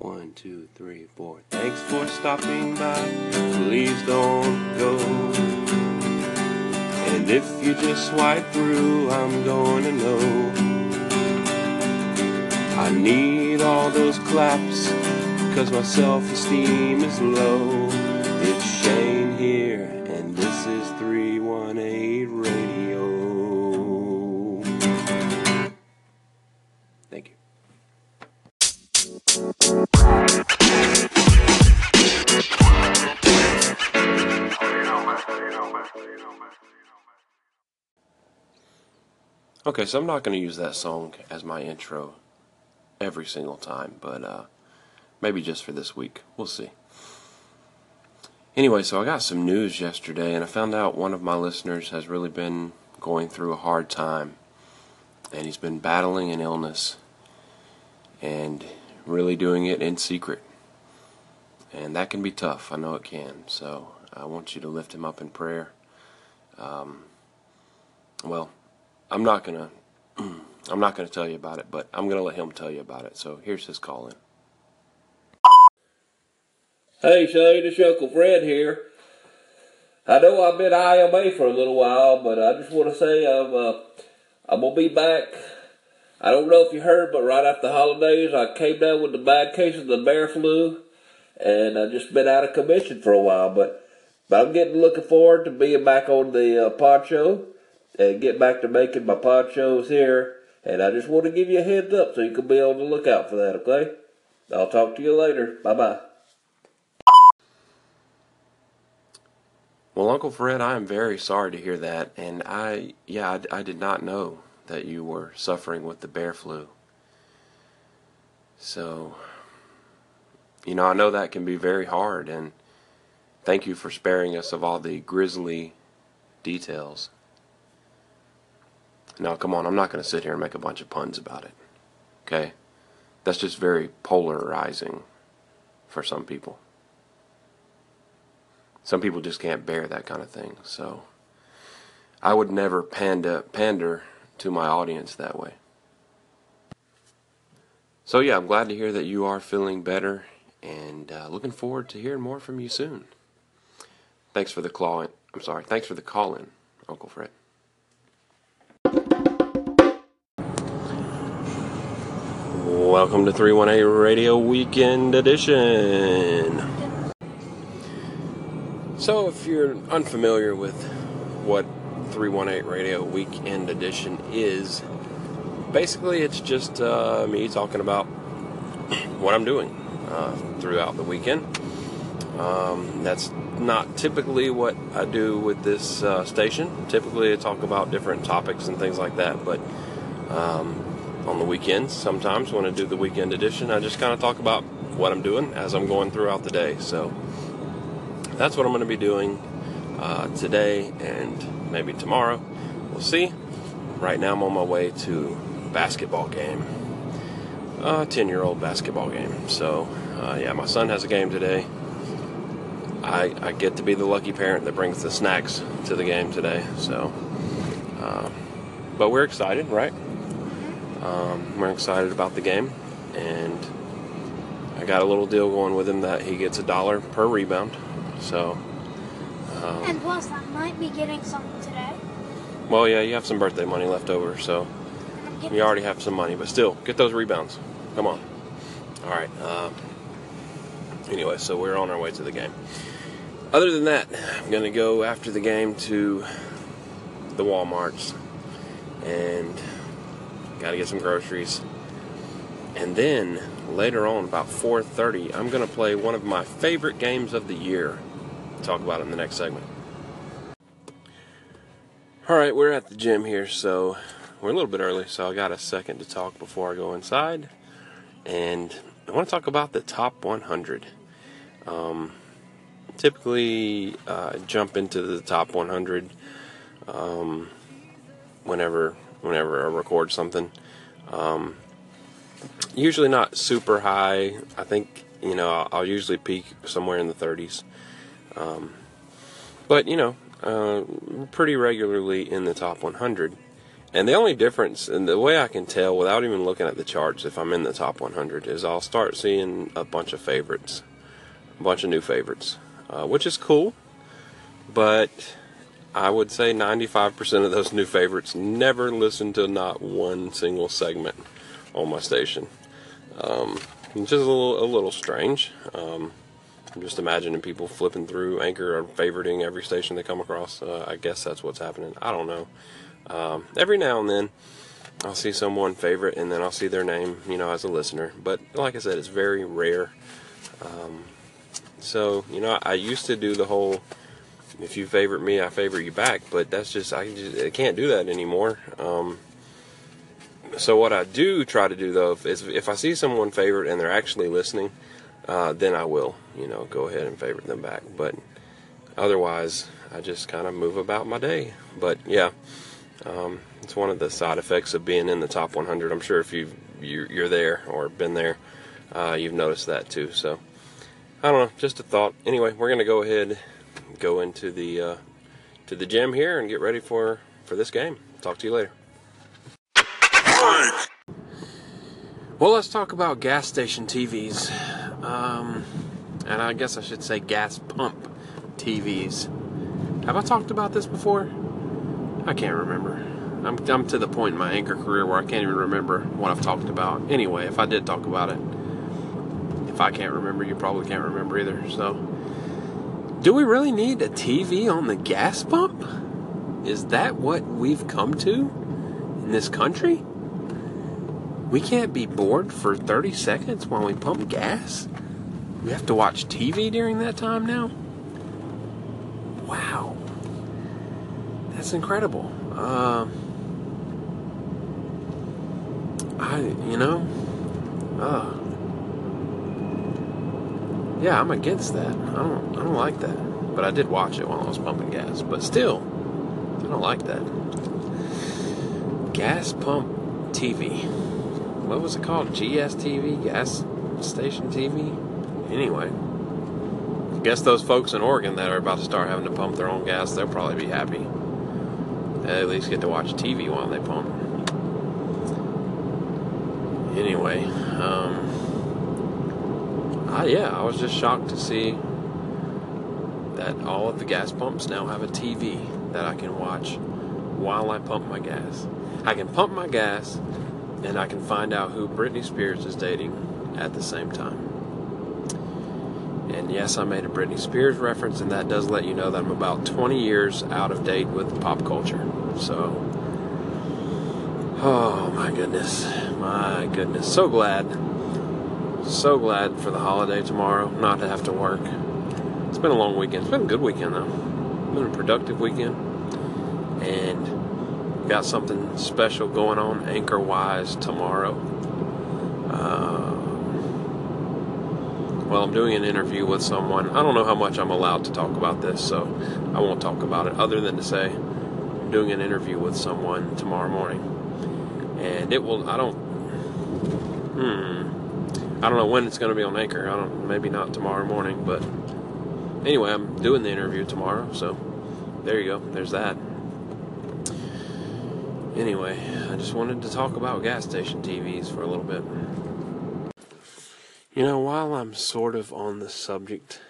One, two, three, four. Thanks for stopping by. Please don't go. And if you just swipe through, I'm going to know. I need all those claps, cause my self esteem is low. It's Shane here, and this is 318 Radio. Okay, so I'm not going to use that song as my intro every single time, but uh, maybe just for this week. We'll see. Anyway, so I got some news yesterday, and I found out one of my listeners has really been going through a hard time, and he's been battling an illness and really doing it in secret. And that can be tough. I know it can. So I want you to lift him up in prayer. Um, well, I'm not gonna. I'm not gonna tell you about it, but I'm gonna let him tell you about it. So here's his call in. Hey it's your Uncle Fred here. I know I've been IMA for a little while, but I just want to say I'm uh, I'm gonna be back. I don't know if you heard, but right after the holidays, I came down with the bad case of the bear flu, and I just been out of commission for a while. But but I'm getting looking forward to being back on the uh, pod show and get back to making my pod shows here. And I just want to give you a heads up so you can be on the lookout for that. Okay? I'll talk to you later. Bye bye. Well, Uncle Fred, I am very sorry to hear that, and I, yeah, I, I did not know that you were suffering with the bear flu. So, you know, I know that can be very hard, and thank you for sparing us of all the grisly details. Now, come on, I'm not going to sit here and make a bunch of puns about it. Okay? That's just very polarizing for some people. Some people just can't bear that kind of thing. So I would never panda, pander to my audience that way. So yeah, I'm glad to hear that you are feeling better and uh, looking forward to hearing more from you soon. Thanks for the call. In. I'm sorry. Thanks for the call in, Uncle Fred. Welcome to 318 Radio Weekend Edition. So, if you're unfamiliar with what 318 Radio Weekend Edition is, basically it's just uh, me talking about what I'm doing uh, throughout the weekend. Um, that's not typically what I do with this uh, station. Typically, I talk about different topics and things like that, but um, on the weekends, sometimes when I do the weekend edition, I just kind of talk about what I'm doing as I'm going throughout the day. So, that's what I'm going to be doing uh, today and maybe tomorrow. We'll see. Right now, I'm on my way to basketball game, a 10 year old basketball game. So, uh, yeah, my son has a game today. I, I, get to be the lucky parent that brings the snacks to the game today. So, uh, but we're excited, right? Um, we're excited about the game, and I got a little deal going with him that he gets a dollar per rebound. So. Um, and plus, I might be getting something today. Well, yeah, you have some birthday money left over, so you already have some money, but still, get those rebounds. Come on. All right. Uh, anyway, so we're on our way to the game. Other than that, I'm going to go after the game to the Walmarts and got to get some groceries. And then later on, about 4:30, I'm going to play one of my favorite games of the year. talk about it in the next segment. All right, we're at the gym here, so we're a little bit early, so I got a second to talk before I go inside. And I want to talk about the top 100. Um, typically, uh, jump into the top 100 um, whenever whenever I record something. Um, usually not super high. I think you know I'll, I'll usually peak somewhere in the 30s. Um, but you know, uh, pretty regularly in the top 100. And the only difference, and the way I can tell without even looking at the charts if I'm in the top 100, is I'll start seeing a bunch of favorites, a bunch of new favorites, uh, which is cool. But I would say 95% of those new favorites never listen to not one single segment on my station. Um, is a little, a little strange. Um, I'm just imagining people flipping through Anchor or favoriting every station they come across. Uh, I guess that's what's happening. I don't know. Um, every now and then, I'll see someone favorite, and then I'll see their name, you know, as a listener. But like I said, it's very rare. Um, so you know, I used to do the whole if you favorite me, I favor you back. But that's just I, just, I can't do that anymore. Um, so what I do try to do though is if I see someone favorite and they're actually listening, uh, then I will, you know, go ahead and favorite them back. But otherwise, I just kind of move about my day. But yeah, um, it's one of the side effects of being in the top 100. I'm sure if you you're there or been there, uh, you've noticed that too. So I don't know, just a thought. Anyway, we're gonna go ahead go into the uh, to the gym here and get ready for for this game. Talk to you later. Well, let's talk about gas station TVs, um, and I guess I should say gas pump TVs. Have I talked about this before? I can't remember. I'm, I'm to the point in my anchor career where I can't even remember what I've talked about. Anyway, if I did talk about it, if I can't remember, you probably can't remember either. So, do we really need a TV on the gas pump? Is that what we've come to in this country? We can't be bored for 30 seconds while we pump gas? We have to watch TV during that time now? Wow. That's incredible. Uh, I, you know, uh, yeah, I'm against that. I don't I don't like that. But I did watch it while I was pumping gas. But still, I don't like that. Gas pump TV. What was it called? GSTV? Gas station TV? Anyway. I guess those folks in Oregon that are about to start having to pump their own gas, they'll probably be happy. They at least get to watch TV while they pump. Anyway, um, uh, yeah, I was just shocked to see that all of the gas pumps now have a TV that I can watch while I pump my gas. I can pump my gas and I can find out who Britney Spears is dating at the same time. And yes, I made a Britney Spears reference, and that does let you know that I'm about 20 years out of date with pop culture. So, oh my goodness, my goodness. So glad so glad for the holiday tomorrow, not to have to work. It's been a long weekend. It's been a good weekend though. It's been a productive weekend, and got something special going on anchor wise tomorrow. Uh, well, I'm doing an interview with someone. I don't know how much I'm allowed to talk about this, so I won't talk about it other than to say I'm doing an interview with someone tomorrow morning. And it will, I don't, hmm, I don't know when it's going to be on Anchor. I don't, maybe not tomorrow morning, but anyway, I'm doing the interview tomorrow, so there you go. There's that. Anyway, I just wanted to talk about gas station TVs for a little bit. You know, while I'm sort of on the subject,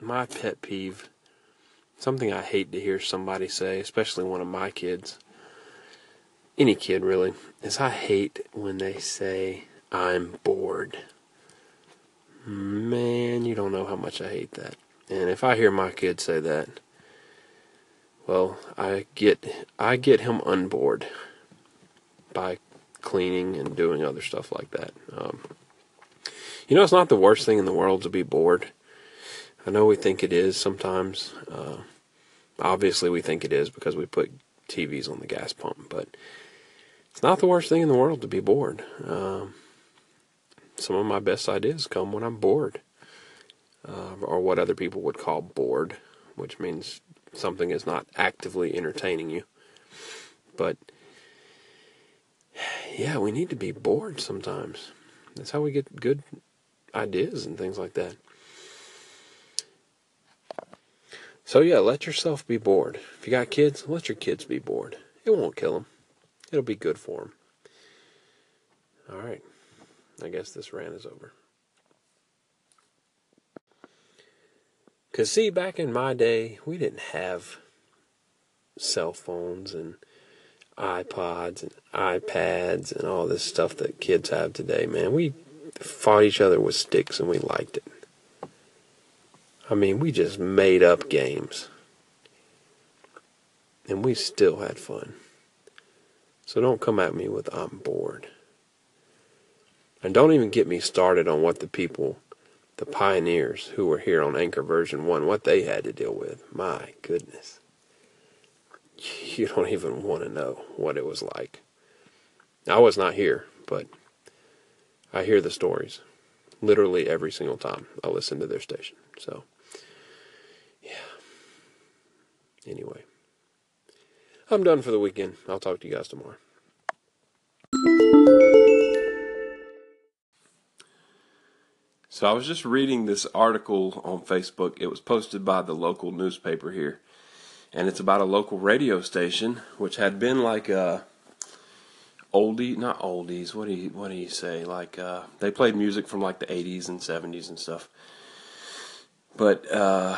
my pet peeve, something I hate to hear somebody say, especially one of my kids, any kid really, is I hate when they say, I'm bored. Man, you don't know how much I hate that. And if I hear my kid say that, well, I get I get him unbored by cleaning and doing other stuff like that. Um, you know, it's not the worst thing in the world to be bored. I know we think it is sometimes. Uh, obviously, we think it is because we put TVs on the gas pump, but it's not the worst thing in the world to be bored. Um, some of my best ideas come when I'm bored, uh, or what other people would call bored, which means something is not actively entertaining you. But yeah, we need to be bored sometimes. That's how we get good ideas and things like that. So yeah, let yourself be bored. If you got kids, let your kids be bored. It won't kill them. it'll be good for them. All right. I guess this rant is over. Because, see, back in my day, we didn't have cell phones and iPods and iPads and all this stuff that kids have today, man. We fought each other with sticks and we liked it. I mean, we just made up games. And we still had fun. So don't come at me with I'm bored. And don't even get me started on what the people, the pioneers who were here on Anchor version 1, what they had to deal with. My goodness. You don't even want to know what it was like. I was not here, but I hear the stories literally every single time I listen to their station. So, yeah. Anyway, I'm done for the weekend. I'll talk to you guys tomorrow. So I was just reading this article on Facebook. It was posted by the local newspaper here. And it's about a local radio station which had been like a oldie, not oldies. What do you what do you say? Like uh, they played music from like the 80s and 70s and stuff. But uh,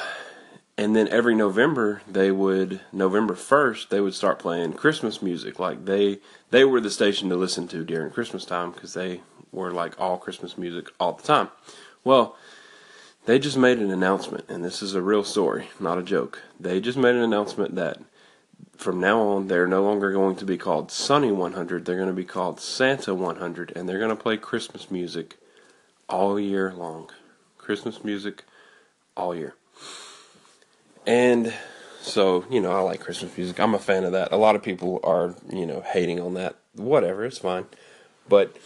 and then every November they would November 1st they would start playing Christmas music. Like they they were the station to listen to during Christmas time because they were like all Christmas music all the time. Well, they just made an announcement, and this is a real story, not a joke. They just made an announcement that from now on they're no longer going to be called Sunny 100, they're going to be called Santa 100, and they're going to play Christmas music all year long. Christmas music all year. And so, you know, I like Christmas music. I'm a fan of that. A lot of people are, you know, hating on that. Whatever, it's fine. But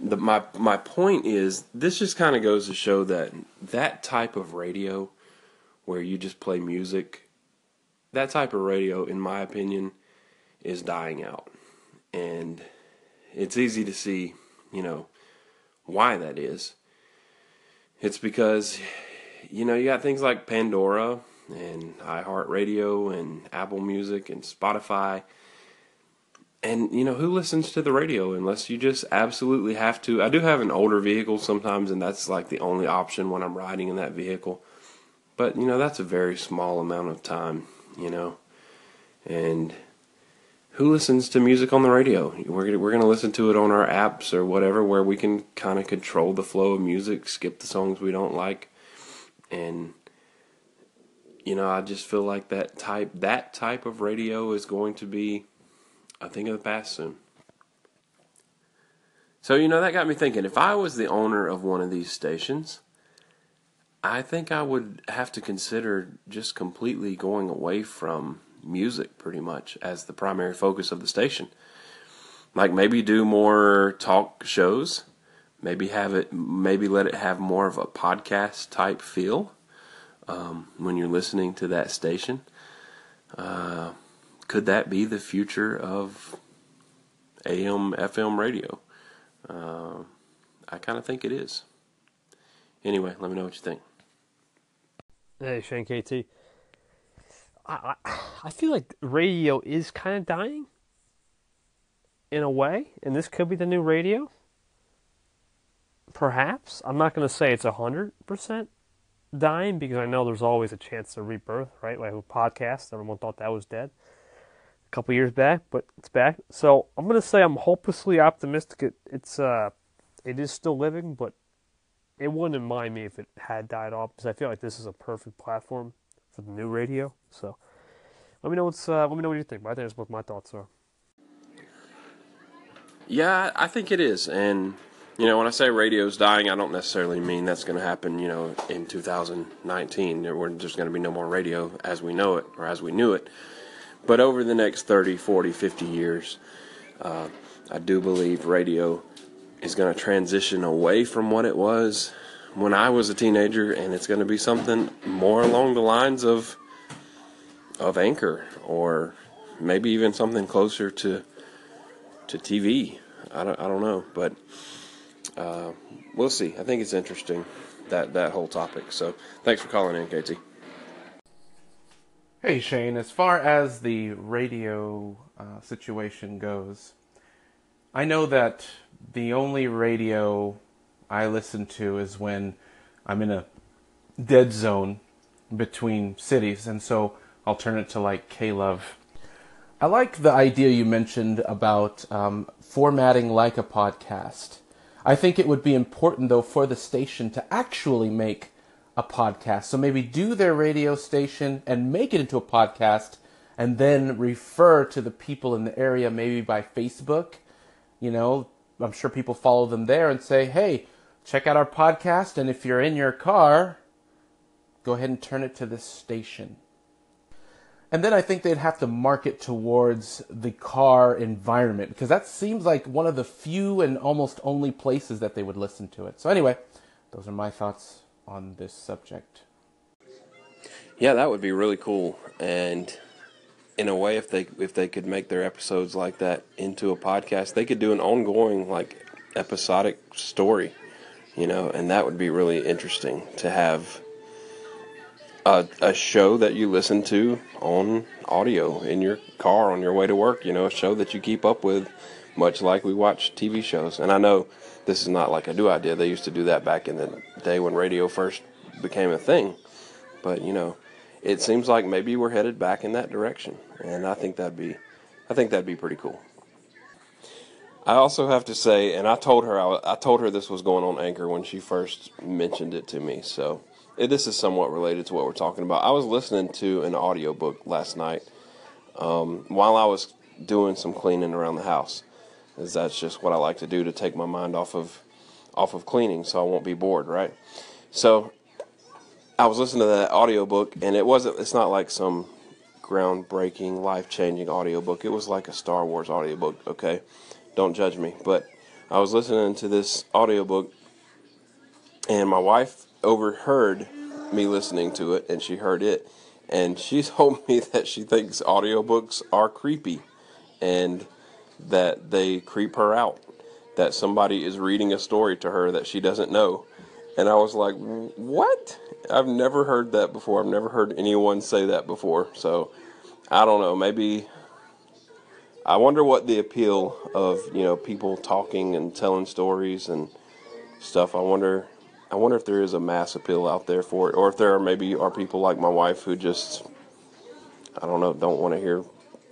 the, my my point is this just kind of goes to show that that type of radio where you just play music that type of radio in my opinion is dying out and it's easy to see you know why that is it's because you know you got things like Pandora and iHeartRadio and Apple Music and Spotify. And you know who listens to the radio unless you just absolutely have to? I do have an older vehicle sometimes and that's like the only option when i'm riding in that vehicle. But you know that's a very small amount of time you know? And who listens to music on the radio? We're, we're going to listen to it on our apps or whatever where we can kind of control the flow of music skip the songs we don't like and you know i just feel like that type that type of radio is going to be a thing of the past soon. So, you know, that got me thinking if I was the owner of one of these stations, I think I would have to consider just completely going away from music pretty much as the primary focus of the station. Like maybe do more talk shows, maybe have it, maybe let it have more of a podcast type feel um, when you're listening to that station. Uh, could that be the future of AM FM radio? Uh, I kind of think it is. Anyway, let me know what you think. Hey, Shane KT. I, I, I feel like radio is kind of dying in a way, and this could be the new radio. Perhaps. I'm not going to say it's 100% dying because I know there's always a chance to rebirth, right? Like with podcasts, everyone thought that was dead a couple years back, but it's back. So I'm gonna say I'm hopelessly optimistic. It, it's uh, it is still living, but it wouldn't mind me if it had died off because I feel like this is a perfect platform for the new radio. So let me know what's uh, let me know what you think. But I think that's what my thoughts are. Yeah, I think it is, and you know when I say radio's dying, I don't necessarily mean that's going to happen. You know, in 2019, there's going to be no more radio as we know it or as we knew it. But over the next 30, 40, 50 years, uh, I do believe radio is going to transition away from what it was when I was a teenager, and it's going to be something more along the lines of of Anchor, or maybe even something closer to to TV. I don't, I don't know, but uh, we'll see. I think it's interesting that that whole topic. So thanks for calling in, KT. Hey Shane, as far as the radio uh, situation goes, I know that the only radio I listen to is when I'm in a dead zone between cities, and so I'll turn it to like K Love. I like the idea you mentioned about um, formatting like a podcast. I think it would be important, though, for the station to actually make a podcast. So maybe do their radio station and make it into a podcast and then refer to the people in the area, maybe by Facebook. You know, I'm sure people follow them there and say, hey, check out our podcast. And if you're in your car, go ahead and turn it to this station. And then I think they'd have to market towards the car environment because that seems like one of the few and almost only places that they would listen to it. So, anyway, those are my thoughts on this subject. Yeah, that would be really cool. And in a way, if they if they could make their episodes like that into a podcast, they could do an ongoing like episodic story, you know, and that would be really interesting to have a, a show that you listen to on audio in your car on your way to work. You know, a show that you keep up with, much like we watch TV shows. And I know this is not like a new idea. They used to do that back in the day when radio first became a thing. But you know, it seems like maybe we're headed back in that direction, and I think that'd be, I think that'd be pretty cool. I also have to say, and I told her I, I told her this was going on Anchor when she first mentioned it to me. So this is somewhat related to what we're talking about. I was listening to an audiobook last night um, while I was doing some cleaning around the house. As that's just what I like to do to take my mind off of off of cleaning so I won't be bored, right? So I was listening to that audiobook and it wasn't it's not like some groundbreaking, life-changing audiobook. It was like a Star Wars audiobook, okay? Don't judge me, but I was listening to this audiobook and my wife overheard me listening to it and she heard it. And she told me that she thinks audiobooks are creepy and that they creep her out that somebody is reading a story to her that she doesn't know. And i was like what? I've never heard that before. I've never heard anyone say that before. So i don't know. Maybe i wonder what the appeal of you know people talking and telling stories and stuff. I wonder I wonder if there is a mass appeal out there for it, or if there are maybe are people like my wife who just, I don't know, don't want to hear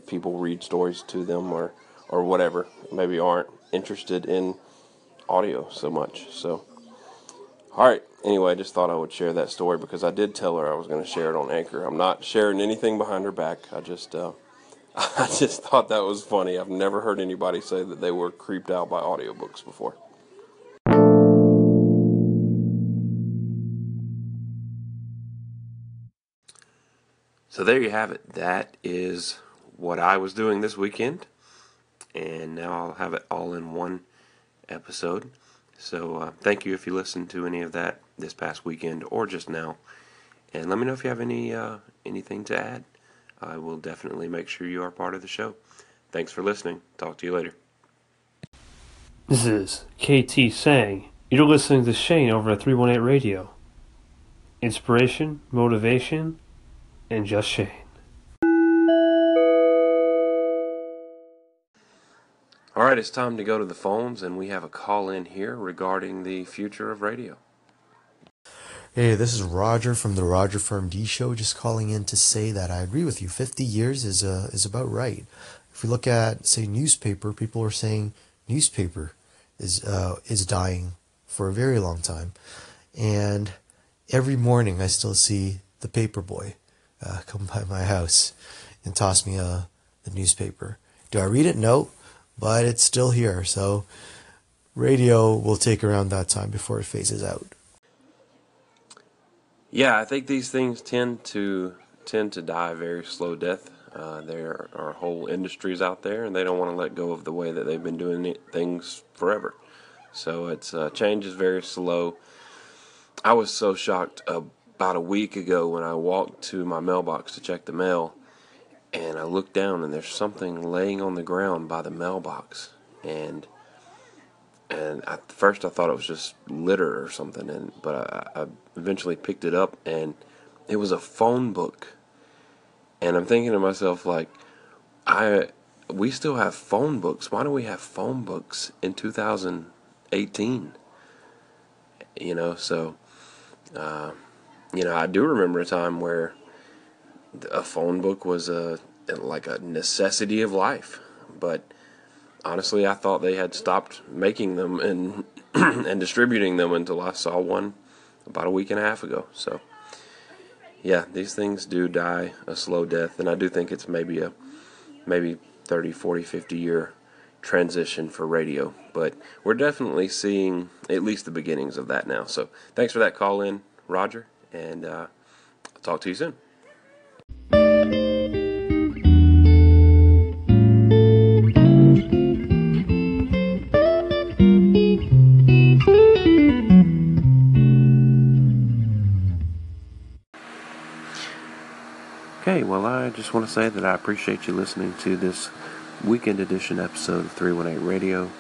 people read stories to them or or whatever. Maybe aren't interested in audio so much. So, all right. Anyway, I just thought I would share that story because I did tell her I was going to share it on Anchor. I'm not sharing anything behind her back. I just, uh, I just thought that was funny. I've never heard anybody say that they were creeped out by audiobooks before. So there you have it. That is what I was doing this weekend. And now I'll have it all in one episode. So uh, thank you if you listened to any of that this past weekend or just now. And let me know if you have any uh, anything to add. I will definitely make sure you are part of the show. Thanks for listening. Talk to you later. This is KT Sang. you're listening to Shane over at 318 Radio. Inspiration, motivation, and just Shane. All right, it's time to go to the phones, and we have a call in here regarding the future of radio. Hey, this is Roger from the Roger Firm D Show. Just calling in to say that I agree with you. Fifty years is uh, is about right. If we look at say newspaper, people are saying newspaper is uh, is dying for a very long time, and every morning I still see the paper boy uh, come by my house and toss me a, a newspaper. Do I read it? No, but it's still here. So radio will take around that time before it phases out. Yeah, I think these things tend to tend to die a very slow death. Uh, there are whole industries out there, and they don't want to let go of the way that they've been doing things forever. So it's uh, change is very slow. I was so shocked uh, about a week ago when I walked to my mailbox to check the mail, and I looked down and there's something laying on the ground by the mailbox, and and at first I thought it was just litter or something, and but I, I eventually picked it up and it was a phone book, and I'm thinking to myself like, I we still have phone books. Why don't we have phone books in 2018? You know, so, uh, you know, I do remember a time where a phone book was a like a necessity of life, but honestly, I thought they had stopped making them and and distributing them until I saw one about a week and a half ago. So, yeah, these things do die a slow death, and I do think it's maybe a maybe 30, 40, 50 year transition for radio, but we're definitely seeing at least the beginnings of that now. So, thanks for that call in, Roger, and uh, I'll talk to you soon. Okay, well, I just want to say that I appreciate you listening to this weekend edition episode of 318 Radio.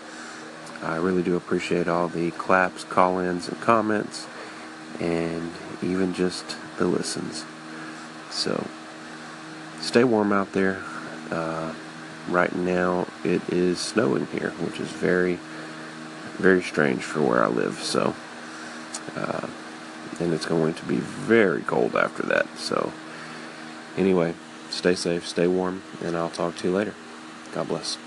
I really do appreciate all the claps, call ins, and comments, and even just the listens. So, stay warm out there. Uh, right now, it is snowing here, which is very, very strange for where I live. So, uh, and it's going to be very cold after that. So, Anyway, stay safe, stay warm, and I'll talk to you later. God bless.